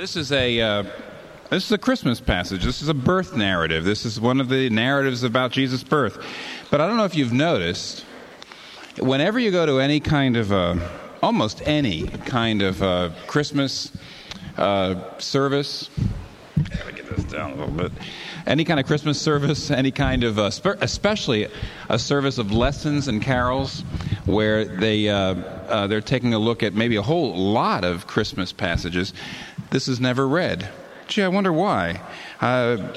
This is a uh, this is a Christmas passage. This is a birth narrative. This is one of the narratives about Jesus' birth. But I don't know if you've noticed, whenever you go to any kind of a, almost any kind of a Christmas uh, service, gotta get this down a little bit. Any kind of Christmas service, any kind of, uh, spe- especially a service of lessons and carols, where they uh, uh, they're taking a look at maybe a whole lot of Christmas passages. This is never read. Gee, I wonder why. Uh,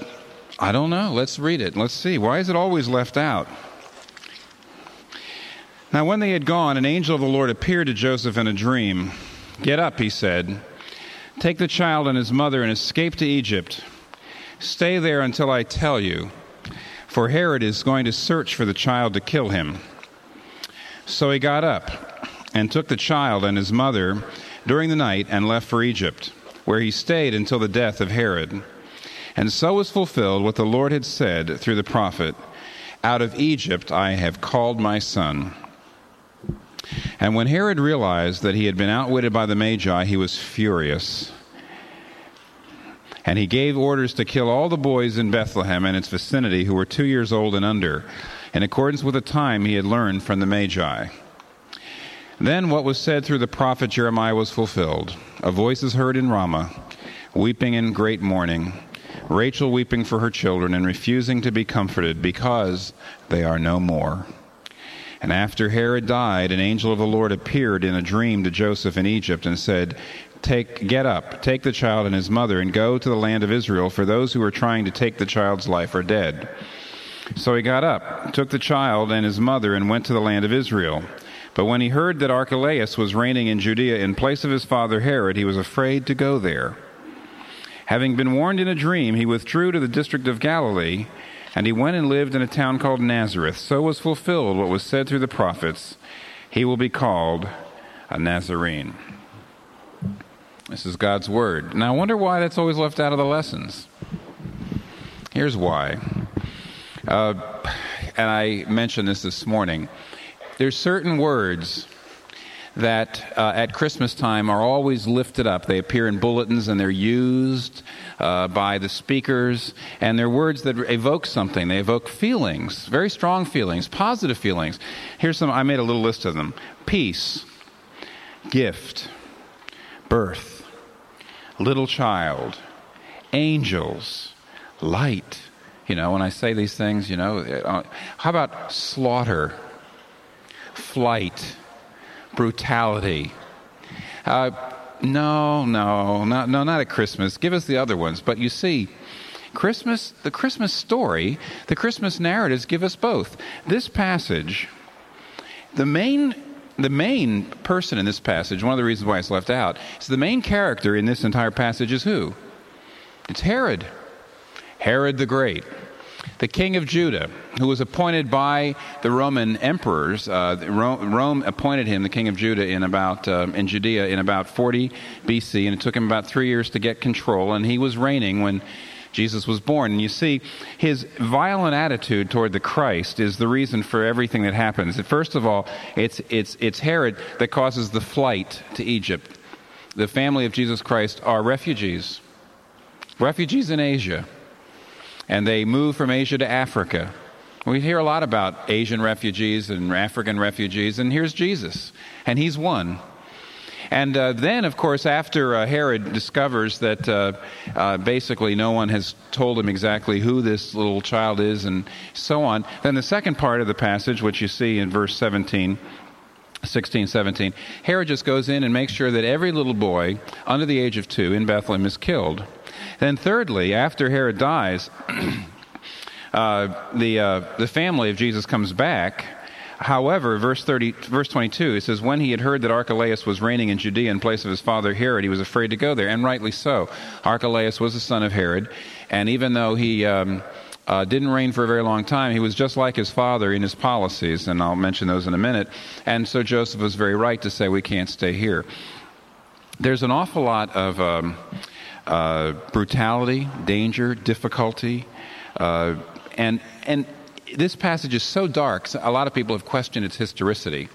I don't know. Let's read it. Let's see. Why is it always left out? Now, when they had gone, an angel of the Lord appeared to Joseph in a dream. Get up, he said. Take the child and his mother and escape to Egypt. Stay there until I tell you, for Herod is going to search for the child to kill him. So he got up and took the child and his mother during the night and left for Egypt where he stayed until the death of Herod. And so was fulfilled what the Lord had said through the prophet Out of Egypt I have called my son. And when Herod realized that he had been outwitted by the Magi, he was furious. And he gave orders to kill all the boys in Bethlehem and its vicinity who were two years old and under, in accordance with the time he had learned from the Magi. Then what was said through the prophet Jeremiah was fulfilled. A voice is heard in Ramah, weeping in great mourning, Rachel weeping for her children and refusing to be comforted because they are no more. And after Herod died, an angel of the Lord appeared in a dream to Joseph in Egypt and said, Take, get up, take the child and his mother, and go to the land of Israel, for those who are trying to take the child's life are dead. So he got up, took the child and his mother, and went to the land of Israel. But when he heard that Archelaus was reigning in Judea in place of his father Herod, he was afraid to go there. Having been warned in a dream, he withdrew to the district of Galilee, and he went and lived in a town called Nazareth. So was fulfilled what was said through the prophets He will be called a Nazarene. This is God's word. Now, I wonder why that's always left out of the lessons. Here's why. Uh, and I mentioned this this morning there's certain words that uh, at Christmas time are always lifted up. They appear in bulletins and they're used uh, by the speakers, and they're words that evoke something. They evoke feelings, very strong feelings, positive feelings. Here's some, I made a little list of them peace, gift, birth, little child, angels, light. You know, when I say these things, you know, uh, how about slaughter? flight, brutality. Uh, no, no, not, no, not at Christmas. Give us the other ones. But you see, Christmas, the Christmas story, the Christmas narratives give us both. This passage, the main, the main person in this passage, one of the reasons why it's left out, is the main character in this entire passage is who? It's Herod. Herod the Great the king of Judah, who was appointed by the Roman emperors. Uh, Rome appointed him the king of Judah in about uh, in Judea in about 40 BC, and it took him about three years to get control. And he was reigning when Jesus was born. And you see, his violent attitude toward the Christ is the reason for everything that happens. First of all, it's it's it's Herod that causes the flight to Egypt. The family of Jesus Christ are refugees, refugees in Asia and they move from Asia to Africa. We hear a lot about Asian refugees and African refugees, and here's Jesus, and he's one. And uh, then, of course, after uh, Herod discovers that uh, uh, basically no one has told him exactly who this little child is and so on, then the second part of the passage, which you see in verse 17, 16, 17, Herod just goes in and makes sure that every little boy under the age of two in Bethlehem is killed. Then, thirdly, after Herod dies, uh, the, uh, the family of Jesus comes back. However, verse 30, verse 22, it says, When he had heard that Archelaus was reigning in Judea in place of his father Herod, he was afraid to go there, and rightly so. Archelaus was the son of Herod, and even though he um, uh, didn't reign for a very long time, he was just like his father in his policies, and I'll mention those in a minute. And so Joseph was very right to say, We can't stay here. There's an awful lot of. Um, uh, brutality, danger, difficulty, uh, and and this passage is so dark. A lot of people have questioned its historicity.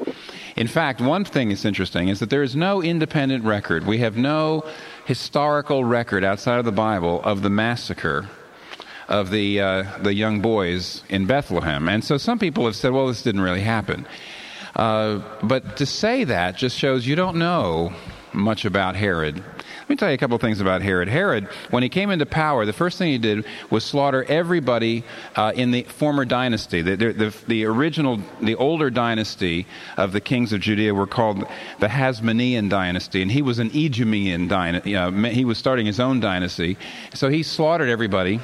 In fact, one thing that's interesting is that there is no independent record. We have no historical record outside of the Bible of the massacre of the, uh, the young boys in Bethlehem. And so some people have said, well, this didn't really happen. Uh, but to say that just shows you don't know much about Herod. Let me tell you a couple of things about Herod. Herod, when he came into power, the first thing he did was slaughter everybody uh, in the former dynasty. The, the, the, original, the older dynasty of the kings of Judea were called the Hasmonean dynasty, and he was an Idumean dynasty. Uh, he was starting his own dynasty. So he slaughtered everybody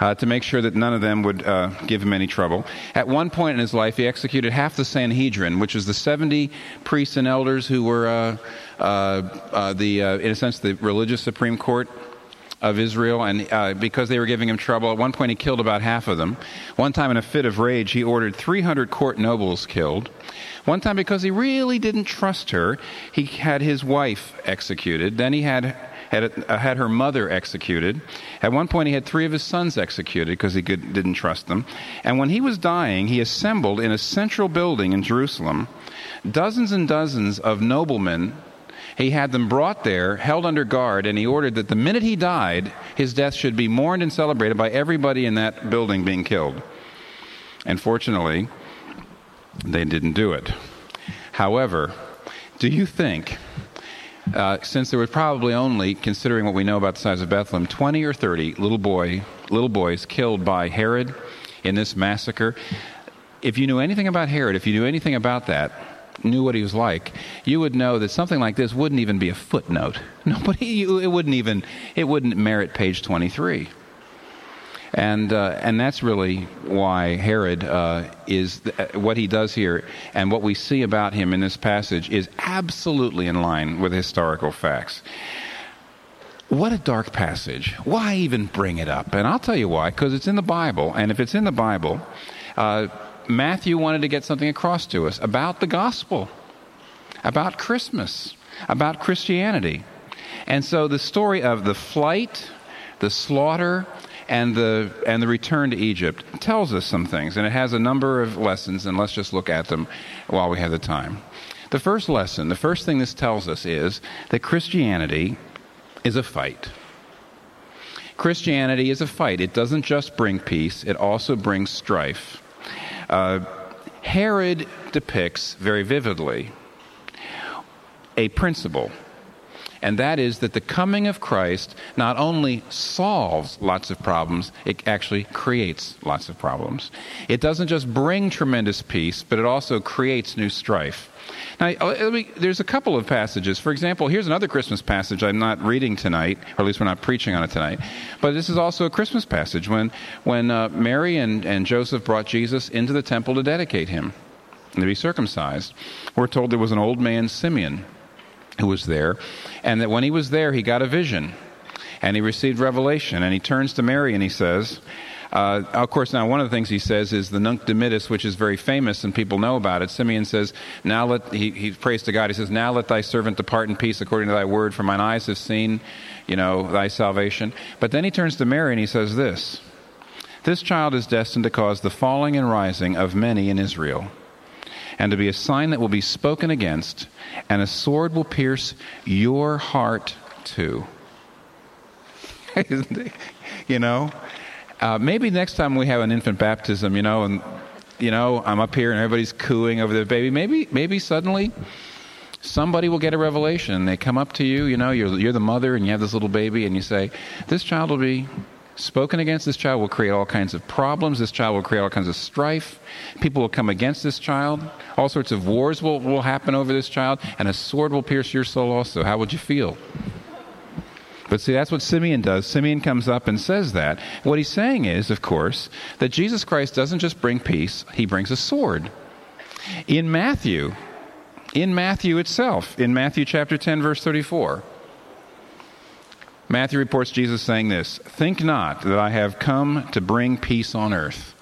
uh, to make sure that none of them would uh, give him any trouble. At one point in his life, he executed half the Sanhedrin, which is the 70 priests and elders who were uh, uh, uh the, in a sense, the religious Supreme Court of Israel, and uh, because they were giving him trouble, at one point he killed about half of them. One time, in a fit of rage, he ordered 300 court nobles killed. One time, because he really didn't trust her, he had his wife executed. Then he had had, uh, had her mother executed. At one point, he had three of his sons executed because he could, didn't trust them. And when he was dying, he assembled in a central building in Jerusalem dozens and dozens of noblemen. He had them brought there, held under guard, and he ordered that the minute he died, his death should be mourned and celebrated by everybody in that building being killed. And fortunately, they didn't do it. However, do you think uh, since there was probably only, considering what we know about the size of Bethlehem, 20 or 30 little boy, little boys killed by Herod in this massacre. If you knew anything about Herod, if you knew anything about that, knew what he was like, you would know that something like this wouldn't even be a footnote. Nobody, it wouldn't even, it wouldn't merit page 23. And, uh, and that's really why Herod uh, is th- uh, what he does here and what we see about him in this passage is absolutely in line with historical facts. What a dark passage. Why even bring it up? And I'll tell you why, because it's in the Bible. And if it's in the Bible, uh, Matthew wanted to get something across to us about the gospel, about Christmas, about Christianity. And so the story of the flight, the slaughter, and the and the return to Egypt tells us some things, and it has a number of lessons, and let's just look at them while we have the time. The first lesson, the first thing this tells us is that Christianity is a fight. Christianity is a fight. It doesn't just bring peace, it also brings strife. Uh, Herod depicts very vividly a principle and that is that the coming of Christ not only solves lots of problems, it actually creates lots of problems. It doesn't just bring tremendous peace, but it also creates new strife. Now, uh, there's a couple of passages. For example, here's another Christmas passage I'm not reading tonight, or at least we're not preaching on it tonight. But this is also a Christmas passage when, when uh, Mary and, and Joseph brought Jesus into the temple to dedicate him and to be circumcised. We're told there was an old man, Simeon who was there, and that when he was there, he got a vision and he received revelation. And he turns to Mary and he says, uh, of course, now one of the things he says is the Nunc Dimittis, which is very famous and people know about it. Simeon says, "Now let he, he prays to God. He says, "Now let thy servant depart in peace according to thy word, for mine eyes have seen, you know, thy salvation." But then he turns to Mary and he says this: "This child is destined to cause the falling and rising of many in Israel." And to be a sign that will be spoken against, and a sword will pierce your heart too. you know? Uh, maybe next time we have an infant baptism, you know, and you know, I'm up here and everybody's cooing over the baby. Maybe, maybe suddenly somebody will get a revelation. They come up to you, you know, you're, you're the mother and you have this little baby, and you say, This child will be spoken against this child will create all kinds of problems. This child will create all kinds of strife. People will come against this child. All sorts of wars will, will happen over this child, and a sword will pierce your soul also. How would you feel? But see, that's what Simeon does. Simeon comes up and says that. What he's saying is, of course, that Jesus Christ doesn't just bring peace, he brings a sword. In Matthew, in Matthew itself, in Matthew chapter 10, verse 34, Matthew reports Jesus saying this Think not that I have come to bring peace on earth.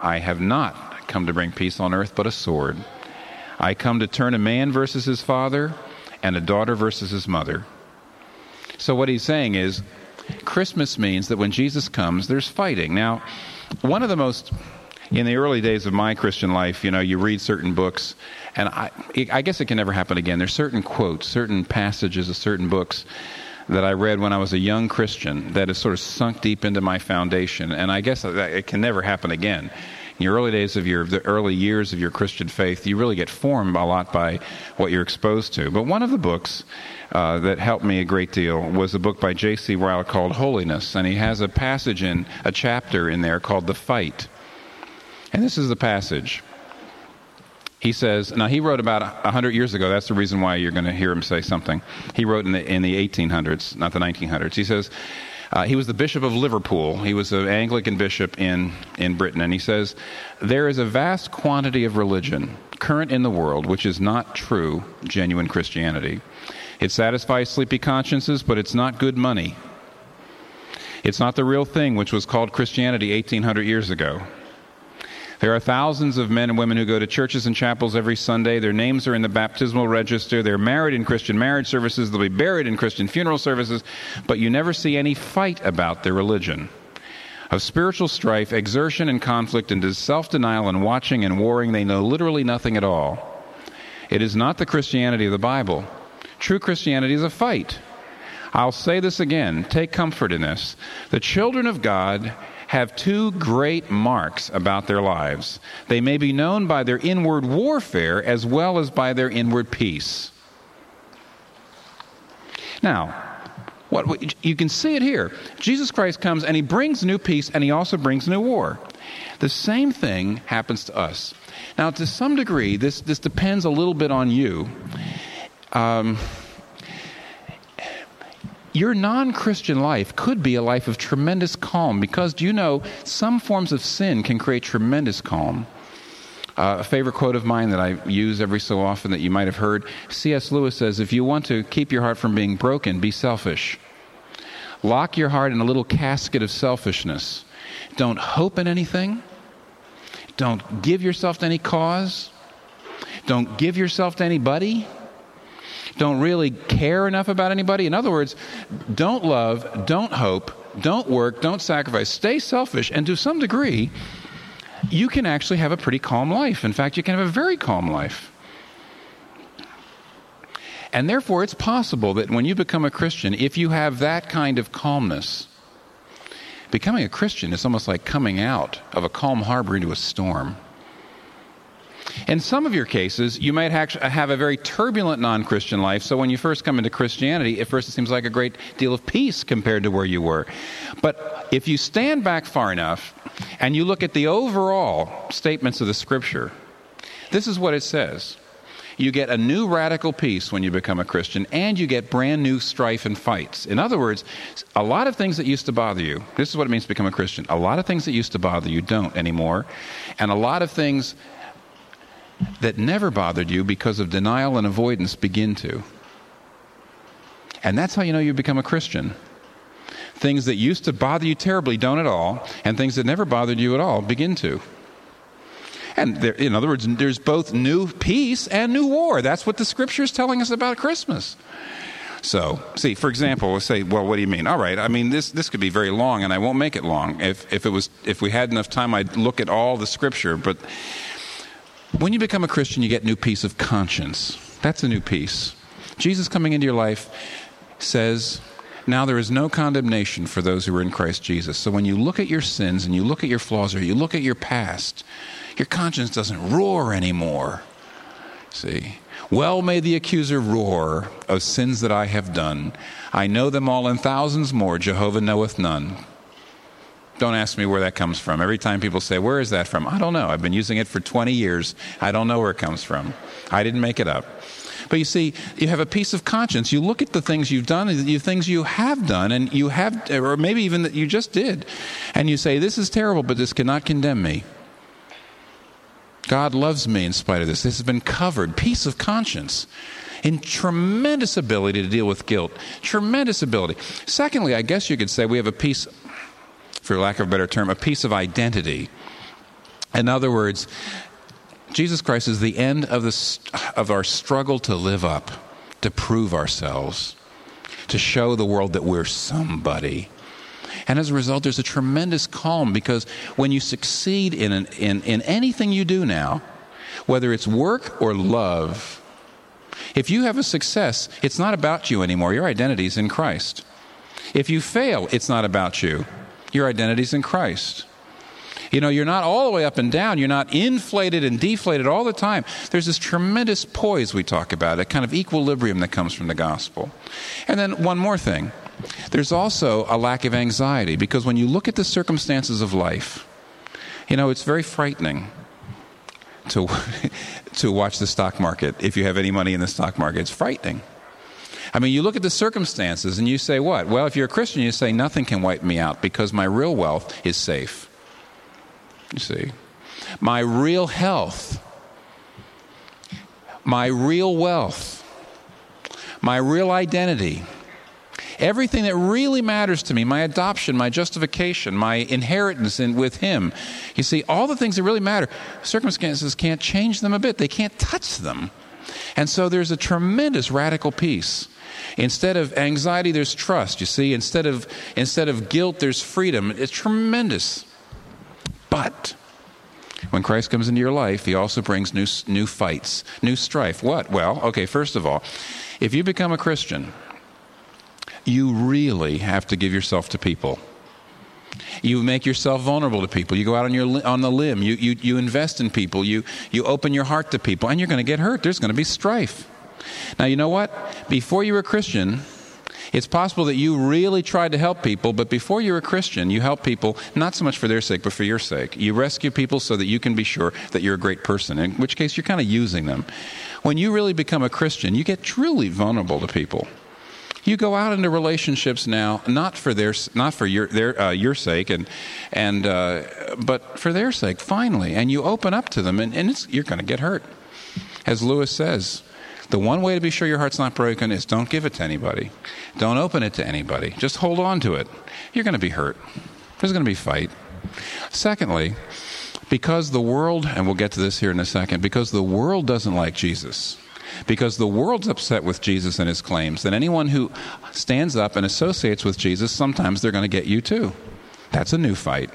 I have not come to bring peace on earth, but a sword. I come to turn a man versus his father and a daughter versus his mother. So, what he's saying is, Christmas means that when Jesus comes, there's fighting. Now, one of the most, in the early days of my Christian life, you know, you read certain books, and I, I guess it can never happen again. There's certain quotes, certain passages of certain books that I read when I was a young Christian that has sort of sunk deep into my foundation, and I guess it can never happen again. In your early days of your, the early years of your Christian faith, you really get formed a lot by what you're exposed to. But one of the books uh, that helped me a great deal was a book by J.C. Ryle called Holiness, and he has a passage in a chapter in there called The Fight. And this is the passage. He says, now he wrote about 100 years ago. That's the reason why you're going to hear him say something. He wrote in the, in the 1800s, not the 1900s. He says, uh, he was the Bishop of Liverpool. He was an Anglican bishop in, in Britain. And he says, There is a vast quantity of religion current in the world which is not true, genuine Christianity. It satisfies sleepy consciences, but it's not good money. It's not the real thing, which was called Christianity 1800 years ago. There are thousands of men and women who go to churches and chapels every Sunday. Their names are in the baptismal register. They're married in Christian marriage services. They'll be buried in Christian funeral services. But you never see any fight about their religion. Of spiritual strife, exertion, and conflict, and self denial and watching and warring, they know literally nothing at all. It is not the Christianity of the Bible. True Christianity is a fight. I'll say this again. Take comfort in this. The children of God have two great marks about their lives. They may be known by their inward warfare as well as by their inward peace. Now, what you can see it here. Jesus Christ comes and he brings new peace and he also brings new war. The same thing happens to us. Now, to some degree, this, this depends a little bit on you. Um, your non Christian life could be a life of tremendous calm because, do you know, some forms of sin can create tremendous calm. Uh, a favorite quote of mine that I use every so often that you might have heard C.S. Lewis says, If you want to keep your heart from being broken, be selfish. Lock your heart in a little casket of selfishness. Don't hope in anything. Don't give yourself to any cause. Don't give yourself to anybody don't really care enough about anybody. In other words, don't love, don't hope, don't work, don't sacrifice, stay selfish, and to some degree, you can actually have a pretty calm life. In fact, you can have a very calm life. And therefore, it's possible that when you become a Christian, if you have that kind of calmness, becoming a Christian is almost like coming out of a calm harbor into a storm. In some of your cases, you might have a very turbulent non Christian life. So when you first come into Christianity, at first it seems like a great deal of peace compared to where you were. But if you stand back far enough and you look at the overall statements of the Scripture, this is what it says. You get a new radical peace when you become a Christian, and you get brand new strife and fights. In other words, a lot of things that used to bother you, this is what it means to become a Christian. A lot of things that used to bother you don't anymore. And a lot of things that never bothered you because of denial and avoidance begin to. And that's how you know you become a Christian. Things that used to bother you terribly don't at all, and things that never bothered you at all begin to. And there, in other words, there's both new peace and new war. That's what the scripture is telling us about Christmas. So, see, for example, we'll say, well, what do you mean? All right, I mean, this, this could be very long, and I won't make it long. If, if, it was, if we had enough time, I'd look at all the scripture. But when you become a Christian, you get new peace of conscience. That's a new peace. Jesus coming into your life says, now there is no condemnation for those who are in Christ Jesus. So when you look at your sins and you look at your flaws or you look at your past, your conscience doesn't roar anymore. See? Well may the accuser roar of sins that I have done. I know them all and thousands more. Jehovah knoweth none. Don't ask me where that comes from. Every time people say, Where is that from? I don't know. I've been using it for 20 years. I don't know where it comes from. I didn't make it up. But you see, you have a peace of conscience. You look at the things you've done, the things you have done, and you have, or maybe even that you just did, and you say, This is terrible, but this cannot condemn me. God loves me in spite of this. This has been covered. Peace of conscience. In tremendous ability to deal with guilt. Tremendous ability. Secondly, I guess you could say we have a peace for lack of a better term, a peace of identity. In other words, Jesus Christ is the end of, the, of our struggle to live up, to prove ourselves, to show the world that we're somebody. And as a result, there's a tremendous calm because when you succeed in, an, in, in anything you do now, whether it's work or love, If you have a success, it's not about you anymore. Your identity is in Christ. If you fail, it's not about you. Your identity is in Christ. You know, you're not all the way up and down. You're not inflated and deflated all the time. There's this tremendous poise we talk about, a kind of equilibrium that comes from the gospel. And then one more thing there's also a lack of anxiety because when you look at the circumstances of life, you know, it's very frightening to, to watch the stock market if you have any money in the stock market. It's frightening. I mean, you look at the circumstances and you say, what? Well, if you're a Christian, you say, nothing can wipe me out because my real wealth is safe. You see? My real health, my real wealth, my real identity Everything that really matters to me, my adoption, my justification, my inheritance in, with Him. You see, all the things that really matter, circumstances can't change them a bit, they can't touch them. And so there's a tremendous radical peace. Instead of anxiety, there's trust. You see, instead of, instead of guilt, there's freedom. It's tremendous. But when Christ comes into your life, he also brings new, new fights, new strife. What? Well, okay, first of all, if you become a Christian, you really have to give yourself to people. You make yourself vulnerable to people. You go out on, your, on the limb. You, you, you invest in people. You, you open your heart to people, and you're going to get hurt. There's going to be strife. Now, you know what? Before you were a Christian, it's possible that you really tried to help people, but before you're a Christian, you help people not so much for their sake, but for your sake. You rescue people so that you can be sure that you're a great person, in which case you're kind of using them. When you really become a Christian, you get truly vulnerable to people. You go out into relationships now, not for their, not for your, their, uh, your sake, and, and, uh, but for their sake, finally. And you open up to them, and, and you're going to get hurt. As Lewis says, the one way to be sure your heart's not broken is don't give it to anybody. Don't open it to anybody. Just hold on to it. You're going to be hurt. There's going to be fight. Secondly, because the world, and we'll get to this here in a second, because the world doesn't like Jesus because the world's upset with Jesus and his claims. And anyone who stands up and associates with Jesus, sometimes they're going to get you too. That's a new fight.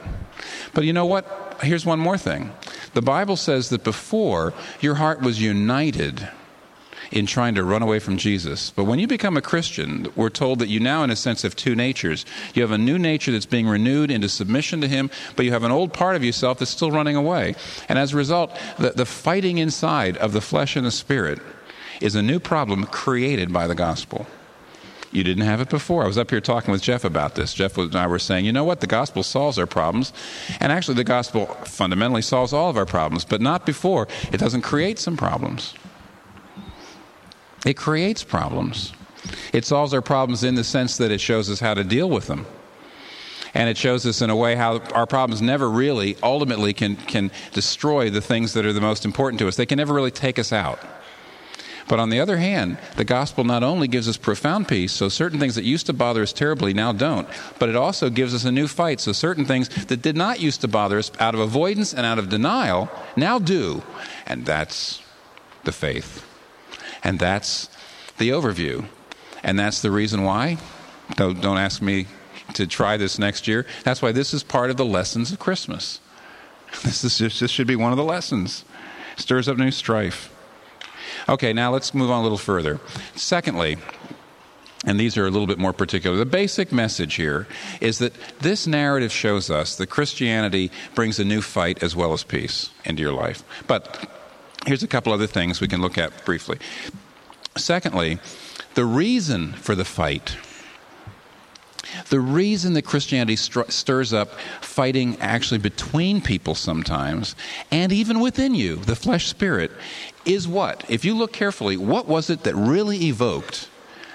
But you know what? Here's one more thing. The Bible says that before, your heart was united in trying to run away from Jesus. But when you become a Christian, we're told that you now, in a sense, have two natures. You have a new nature that's being renewed into submission to Him, but you have an old part of yourself that's still running away. And as a result, the, the fighting inside of the flesh and the spirit is a new problem created by the gospel. You didn't have it before. I was up here talking with Jeff about this. Jeff and I were saying, you know what? The gospel solves our problems. And actually, the gospel fundamentally solves all of our problems, but not before. It doesn't create some problems, it creates problems. It solves our problems in the sense that it shows us how to deal with them. And it shows us in a way how our problems never really, ultimately, can, can destroy the things that are the most important to us. They can never really take us out. But on the other hand, the gospel not only gives us profound peace, so certain things that used to bother us terribly now don't, but it also gives us a new fight, so certain things that did not used to bother us out of avoidance and out of denial now do. And that's the faith. And that's the overview. And that's the reason why. Don't, don't ask me to try this next year. That's why this is part of the lessons of Christmas. This, is just, this should be one of the lessons. Stirs up new strife. Okay, now let's move on a little further. Secondly, and these are a little bit more particular. The basic message here is that this narrative shows us that Christianity brings a new fight as well as peace into your life. But here's a couple other things we can look at briefly. Secondly, the reason for the fight the reason that Christianity stirs up fighting actually between people sometimes, and even within you, the flesh spirit, is what? If you look carefully, what was it that really evoked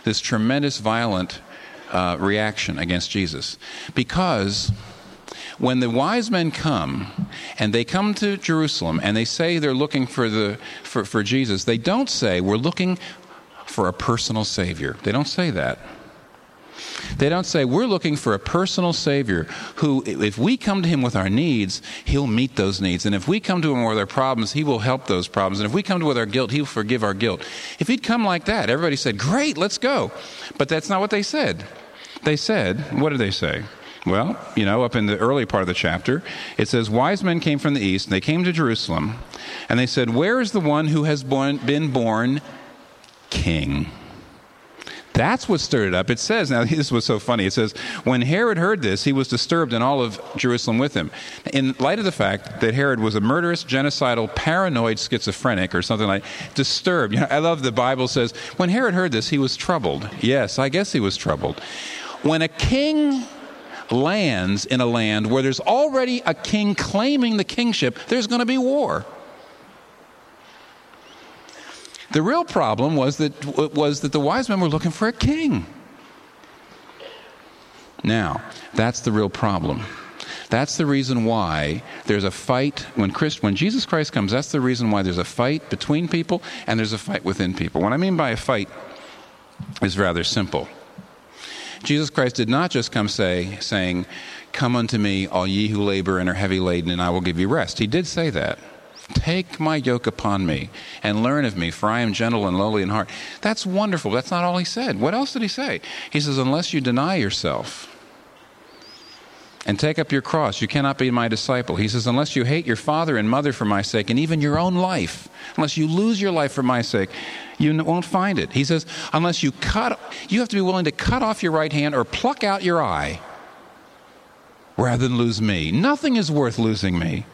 this tremendous violent uh, reaction against Jesus? Because when the wise men come and they come to Jerusalem and they say they're looking for, the, for, for Jesus, they don't say, We're looking for a personal Savior. They don't say that. They don't say, We're looking for a personal Savior who, if we come to Him with our needs, He'll meet those needs. And if we come to Him with our problems, He will help those problems. And if we come to Him with our guilt, He'll forgive our guilt. If He'd come like that, everybody said, Great, let's go. But that's not what they said. They said, What did they say? Well, you know, up in the early part of the chapter, it says, Wise men came from the east, and they came to Jerusalem, and they said, Where is the one who has born, been born king. That's what stirred it up. It says, now this was so funny. It says, when Herod heard this, he was disturbed and all of Jerusalem with him. In light of the fact that Herod was a murderous, genocidal, paranoid schizophrenic or something like disturbed. You know, I love the Bible says, when Herod heard this, he was troubled. Yes, I guess he was troubled. When a king lands in a land where there's already a king claiming the kingship, there's going to be war. The real problem was that, was that the wise men were looking for a king. Now, that's the real problem. That's the reason why there's a fight when Christ, when Jesus Christ comes. That's the reason why there's a fight between people and there's a fight within people. What I mean by a fight is rather simple. Jesus Christ did not just come say, saying, "Come unto me, all ye who labor and are heavy laden, and I will give you rest." He did say that. Take my yoke upon me and learn of me, for I am gentle and lowly in heart. That's wonderful. That's not all he said. What else did he say? He says, Unless you deny yourself and take up your cross, you cannot be my disciple. He says, Unless you hate your father and mother for my sake, and even your own life, unless you lose your life for my sake, you won't find it. He says, Unless you cut, you have to be willing to cut off your right hand or pluck out your eye rather than lose me. Nothing is worth losing me.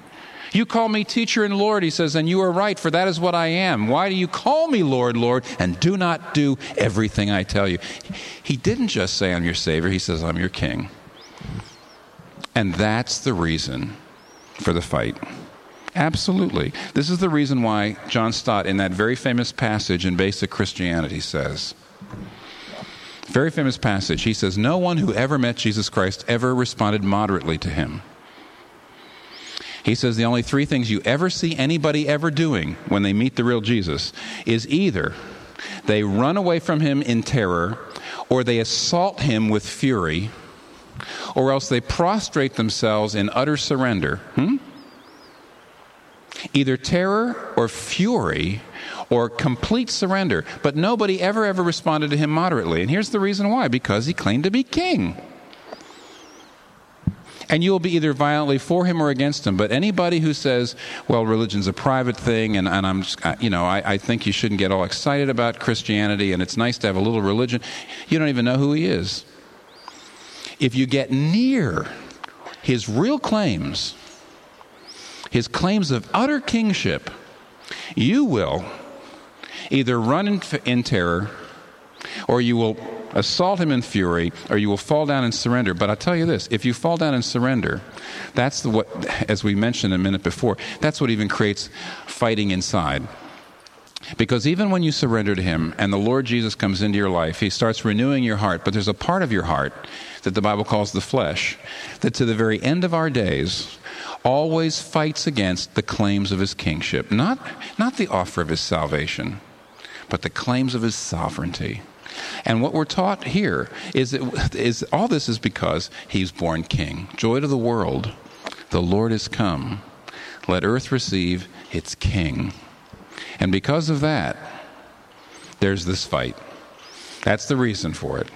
You call me teacher and Lord, he says, and you are right, for that is what I am. Why do you call me Lord, Lord, and do not do everything I tell you? He didn't just say, I'm your Savior, he says, I'm your King. And that's the reason for the fight. Absolutely. This is the reason why John Stott, in that very famous passage in Basic Christianity, says, very famous passage, he says, No one who ever met Jesus Christ ever responded moderately to him. He says the only three things you ever see anybody ever doing when they meet the real Jesus is either they run away from him in terror, or they assault him with fury, or else they prostrate themselves in utter surrender. Hmm? Either terror or fury or complete surrender. But nobody ever, ever responded to him moderately. And here's the reason why because he claimed to be king and you will be either violently for him or against him. But anybody who says, well, religion's a private thing, and, and I'm, you know, I, I think you shouldn't get all excited about Christianity, and it's nice to have a little religion, you don't even know who he is. If you get near his real claims, his claims of utter kingship, you will either run in, in terror or you will assault him in fury, or you will fall down and surrender. But I'll tell you this if you fall down and surrender, that's what, as we mentioned a minute before, that's what even creates fighting inside. Because even when you surrender to Him and the Lord Jesus comes into your life, He starts renewing your heart. But there's a part of your heart that the Bible calls the flesh that to the very end of our days always fights against the claims of His kingship. Not, not the offer of His salvation, but the claims of His sovereignty. And what we're taught here is, that, is all this is because he's born king. Joy to the world, the Lord is come. Let earth receive its king. And because of that, there's this fight. That's the reason for it.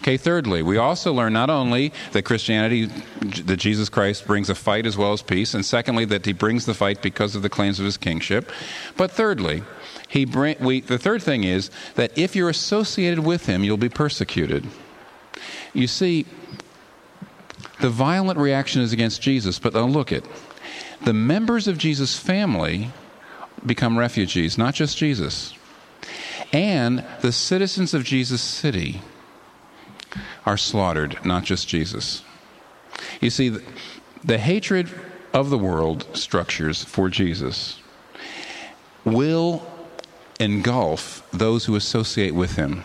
Okay, thirdly, we also learn not only that Christianity, that Jesus Christ brings a fight as well as peace, and secondly, that he brings the fight because of the claims of his kingship, but thirdly, he bring, we, the third thing is that if you're associated with him, you'll be persecuted. You see, the violent reaction is against Jesus, but now look at the members of Jesus' family become refugees, not just Jesus. And the citizens of Jesus' city are slaughtered, not just Jesus. You see, the, the hatred of the world structures for Jesus will engulf those who associate with him.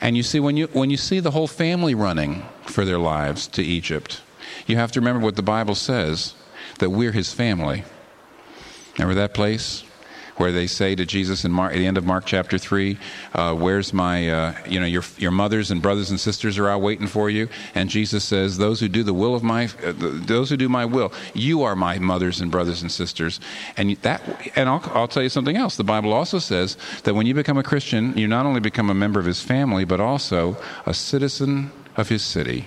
And you see, when you, when you see the whole family running for their lives to Egypt, you have to remember what the Bible says that we're his family. Remember that place? where they say to Jesus in Mark, at the end of Mark chapter 3, uh, Where's my, uh, you know, your, your mothers and brothers and sisters are out waiting for you? And Jesus says, Those who do the will of my, uh, those who do my will, you are my mothers and brothers and sisters. And that, and I'll, I'll tell you something else. The Bible also says that when you become a Christian, you not only become a member of his family, but also a citizen of his city.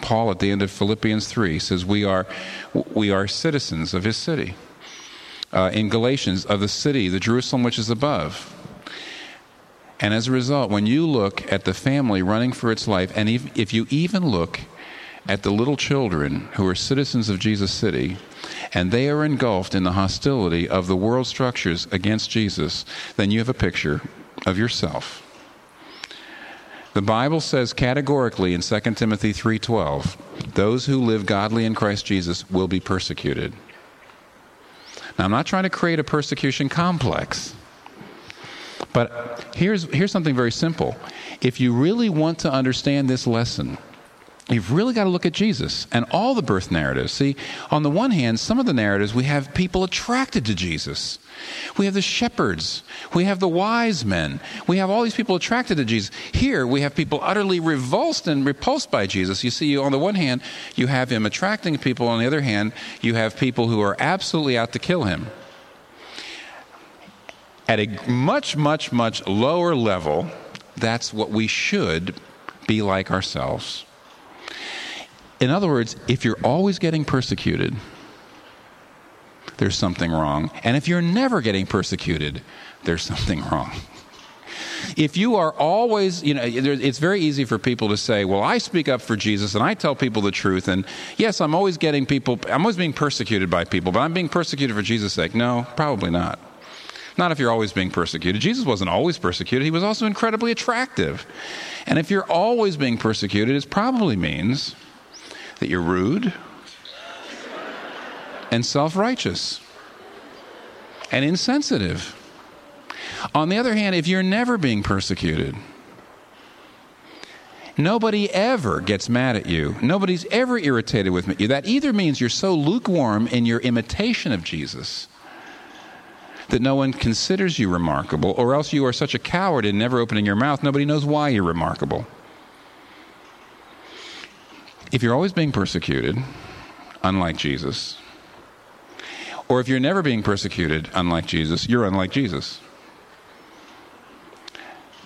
Paul at the end of Philippians 3 says we are we are citizens of his city uh, in Galatians of the city, the Jerusalem which is above. And as a result, when you look at the family running for its life, and if, if you even look at the little children who are citizens of Jesus City, and they are engulfed in the hostility of the world structures against Jesus, then you have a picture of yourself. The Bible says categorically in 2 Timothy 3:12, those who live godly in Christ Jesus will be persecuted. Now I'm not trying to create a persecution complex. But here's here's something very simple. If you really want to understand this lesson, You've really got to look at Jesus and all the birth narratives. See, on the one hand, some of the narratives we have people attracted to Jesus. We have the shepherds. We have the wise men. We have all these people attracted to Jesus. Here, we have people utterly revulsed and repulsed by Jesus. You see, on the one hand, you have him attracting people. On the other hand, you have people who are absolutely out to kill him. At a much, much, much lower level, that's what we should be like ourselves. In other words, if you're always getting persecuted, there's something wrong. And if you're never getting persecuted, there's something wrong. If you are always, you know, it's very easy for people to say, well, I speak up for Jesus and I tell people the truth. And yes, I'm always getting people, I'm always being persecuted by people, but I'm being persecuted for Jesus' sake. No, probably not. Not if you're always being persecuted. Jesus wasn't always persecuted, he was also incredibly attractive. And if you're always being persecuted, it probably means that you're rude and self righteous and insensitive. On the other hand, if you're never being persecuted, nobody ever gets mad at you, nobody's ever irritated with you, that either means you're so lukewarm in your imitation of Jesus that no one considers you remarkable, or else you are such a coward in never opening your mouth, nobody knows why you're remarkable. If you're always being persecuted, unlike Jesus, or if you're never being persecuted, unlike Jesus, you're unlike Jesus.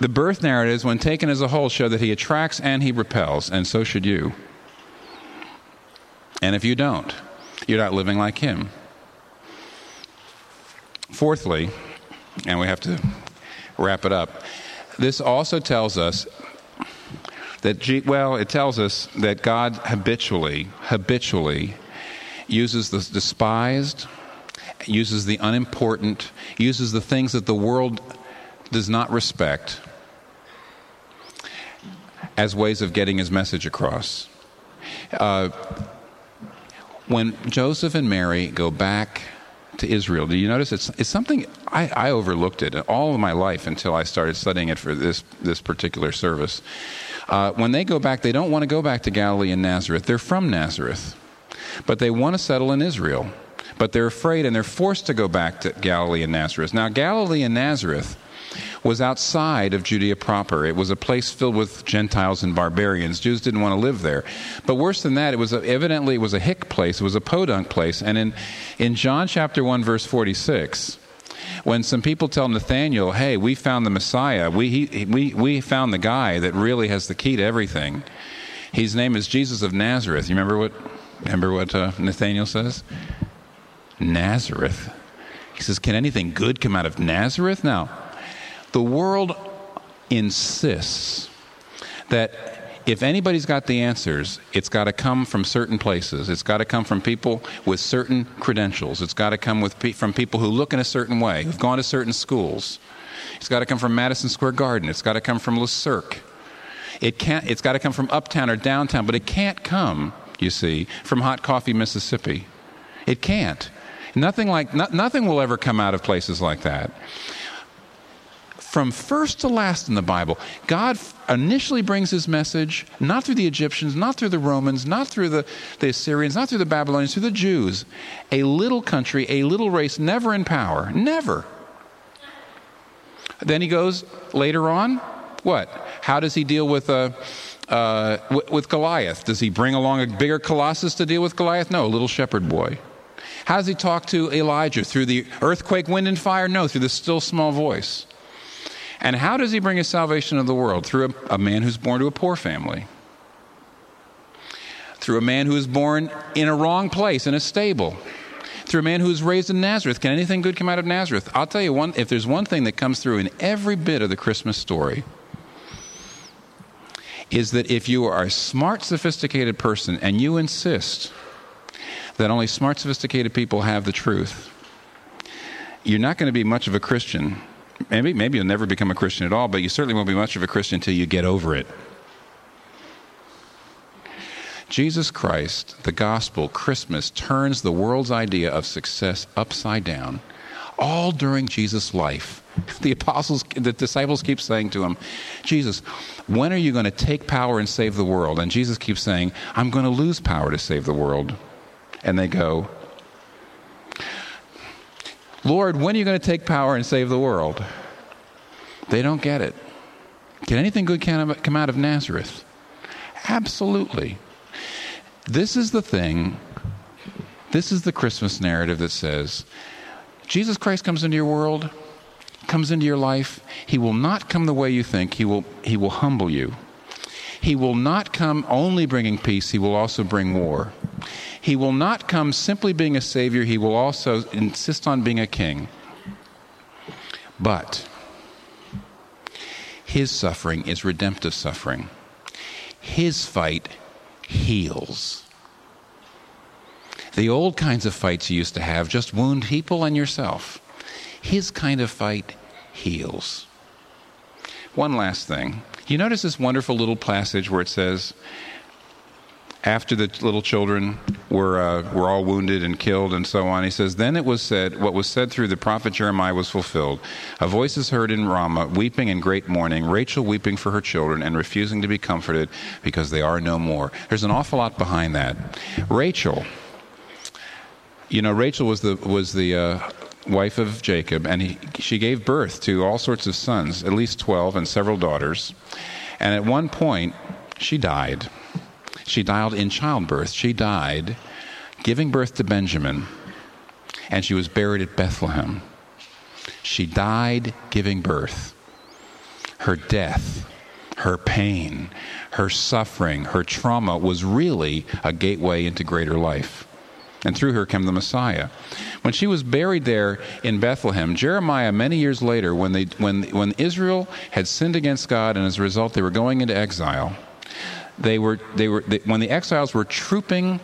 The birth narratives, when taken as a whole, show that he attracts and he repels, and so should you. And if you don't, you're not living like him. Fourthly, and we have to wrap it up, this also tells us that, well, it tells us that God habitually, habitually uses the despised, uses the unimportant, uses the things that the world does not respect as ways of getting his message across. Uh, when Joseph and Mary go back to Israel, do you notice it's, it's something I, I overlooked it all of my life until I started studying it for this, this particular service. Uh, when they go back, they don't want to go back to Galilee and Nazareth. They're from Nazareth, but they want to settle in Israel. But they're afraid and they're forced to go back to Galilee and Nazareth. Now, Galilee and Nazareth was outside of Judea proper. It was a place filled with Gentiles and barbarians. Jews didn't want to live there. But worse than that, it was a, evidently it was a hick place. It was a podunk place. And in, in John chapter 1, verse 46, when some people tell Nathaniel, hey, we found the Messiah, we, he, we, we found the guy that really has the key to everything. His name is Jesus of Nazareth. You remember what, remember what uh, Nathaniel says? Nazareth. He says, Can anything good come out of Nazareth? Now, the world insists that if anybody's got the answers, it's got to come from certain places. It's got to come from people with certain credentials. It's got to come with pe- from people who look in a certain way, who've gone to certain schools. It's got to come from Madison Square Garden. It's got to come from Le Cirque. It can't, it's got to come from uptown or downtown, but it can't come, you see, from Hot Coffee, Mississippi. It can't. Nothing, like, no, nothing will ever come out of places like that from first to last in the Bible, God initially brings his message not through the Egyptians, not through the Romans, not through the, the Assyrians, not through the Babylonians, through the Jews. A little country, a little race, never in power. Never. Then he goes later on. What? How does he deal with uh, uh, with Goliath? Does he bring along a bigger Colossus to deal with Goliath? No, a little shepherd boy. How does he talk to Elijah? Through the earthquake, wind, and fire? No, through the still small voice. And how does he bring his salvation to the world? Through a, a man who's born to a poor family. Through a man who is born in a wrong place, in a stable. Through a man who was raised in Nazareth. Can anything good come out of Nazareth? I'll tell you one, if there's one thing that comes through in every bit of the Christmas story, is that if you are a smart, sophisticated person and you insist that only smart, sophisticated people have the truth, you're not going to be much of a Christian. Maybe, maybe you'll never become a Christian at all, but you certainly won't be much of a Christian until you get over it. Jesus Christ, the gospel, Christmas, turns the world's idea of success upside down, all during Jesus' life. The apostles, the disciples keep saying to him, Jesus, when are you going to take power and save the world? And Jesus keeps saying, I'm going to lose power to save the world. And they go, Lord, when are you going to take power and save the world? They don't get it. Can anything good come out of Nazareth? Absolutely. This is the thing, this is the Christmas narrative that says Jesus Christ comes into your world, comes into your life. He will not come the way you think, He will, he will humble you. He will not come only bringing peace, He will also bring war. He will not come simply being a Savior, He will also insist on being a King. But His suffering is redemptive suffering. His fight heals. The old kinds of fights you used to have just wound people and yourself. His kind of fight heals. One last thing. You notice this wonderful little passage where it says, after the little children were, uh, were all wounded and killed and so on, he says, Then it was said, what was said through the prophet Jeremiah was fulfilled. A voice is heard in Ramah, weeping in great mourning, Rachel weeping for her children and refusing to be comforted because they are no more. There's an awful lot behind that. Rachel, you know, Rachel was the, was the uh, wife of Jacob, and he, she gave birth to all sorts of sons, at least 12, and several daughters. And at one point, she died. She died in childbirth. She died giving birth to Benjamin, and she was buried at Bethlehem. She died giving birth. Her death, her pain, her suffering, her trauma was really a gateway into greater life. And through her came the Messiah. When she was buried there in Bethlehem, Jeremiah, many years later, when, they, when, when Israel had sinned against God and as a result they were going into exile, they were, they were, they, when the exiles were trooping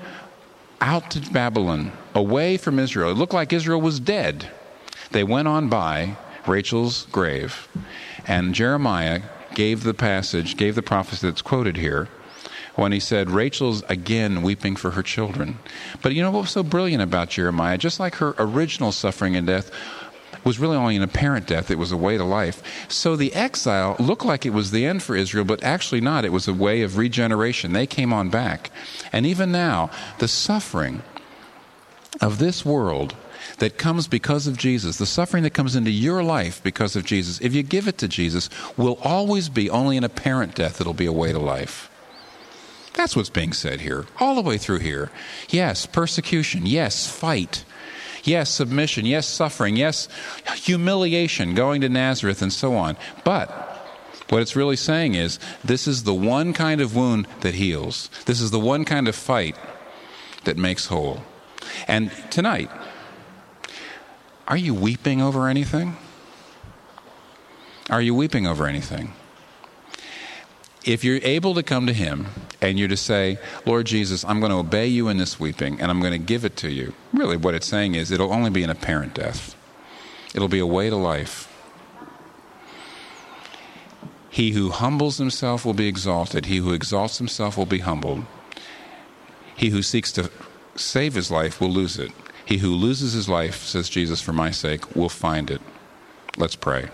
out to Babylon, away from Israel, it looked like Israel was dead. They went on by Rachel's grave, and Jeremiah gave the passage, gave the prophecy that's quoted here, when he said, Rachel's again weeping for her children. But you know what was so brilliant about Jeremiah? Just like her original suffering and death, was really only an apparent death, it was a way to life. So the exile looked like it was the end for Israel, but actually not. It was a way of regeneration. They came on back. And even now, the suffering of this world that comes because of Jesus, the suffering that comes into your life because of Jesus, if you give it to Jesus, will always be only an apparent death. It'll be a way to life. That's what's being said here, all the way through here. Yes, persecution. Yes, fight. Yes, submission. Yes, suffering. Yes, humiliation, going to Nazareth, and so on. But what it's really saying is this is the one kind of wound that heals, this is the one kind of fight that makes whole. And tonight, are you weeping over anything? Are you weeping over anything? If you're able to come to Him and you're to say, Lord Jesus, I'm going to obey you in this weeping and I'm going to give it to you, really what it's saying is it'll only be an apparent death, it'll be a way to life. He who humbles himself will be exalted, he who exalts himself will be humbled. He who seeks to save his life will lose it. He who loses his life, says Jesus, for my sake, will find it. Let's pray.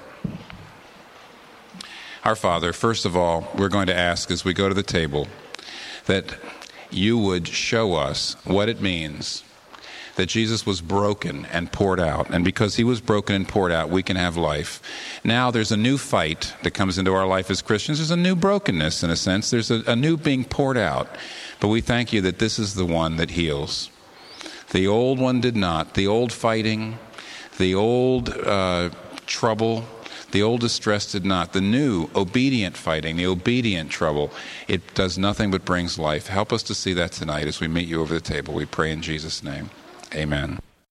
Our Father, first of all, we're going to ask as we go to the table that you would show us what it means that Jesus was broken and poured out. And because he was broken and poured out, we can have life. Now there's a new fight that comes into our life as Christians. There's a new brokenness, in a sense. There's a, a new being poured out. But we thank you that this is the one that heals. The old one did not. The old fighting, the old uh, trouble, the old distress did not. The new, obedient fighting, the obedient trouble, it does nothing but brings life. Help us to see that tonight as we meet you over the table. We pray in Jesus' name. Amen.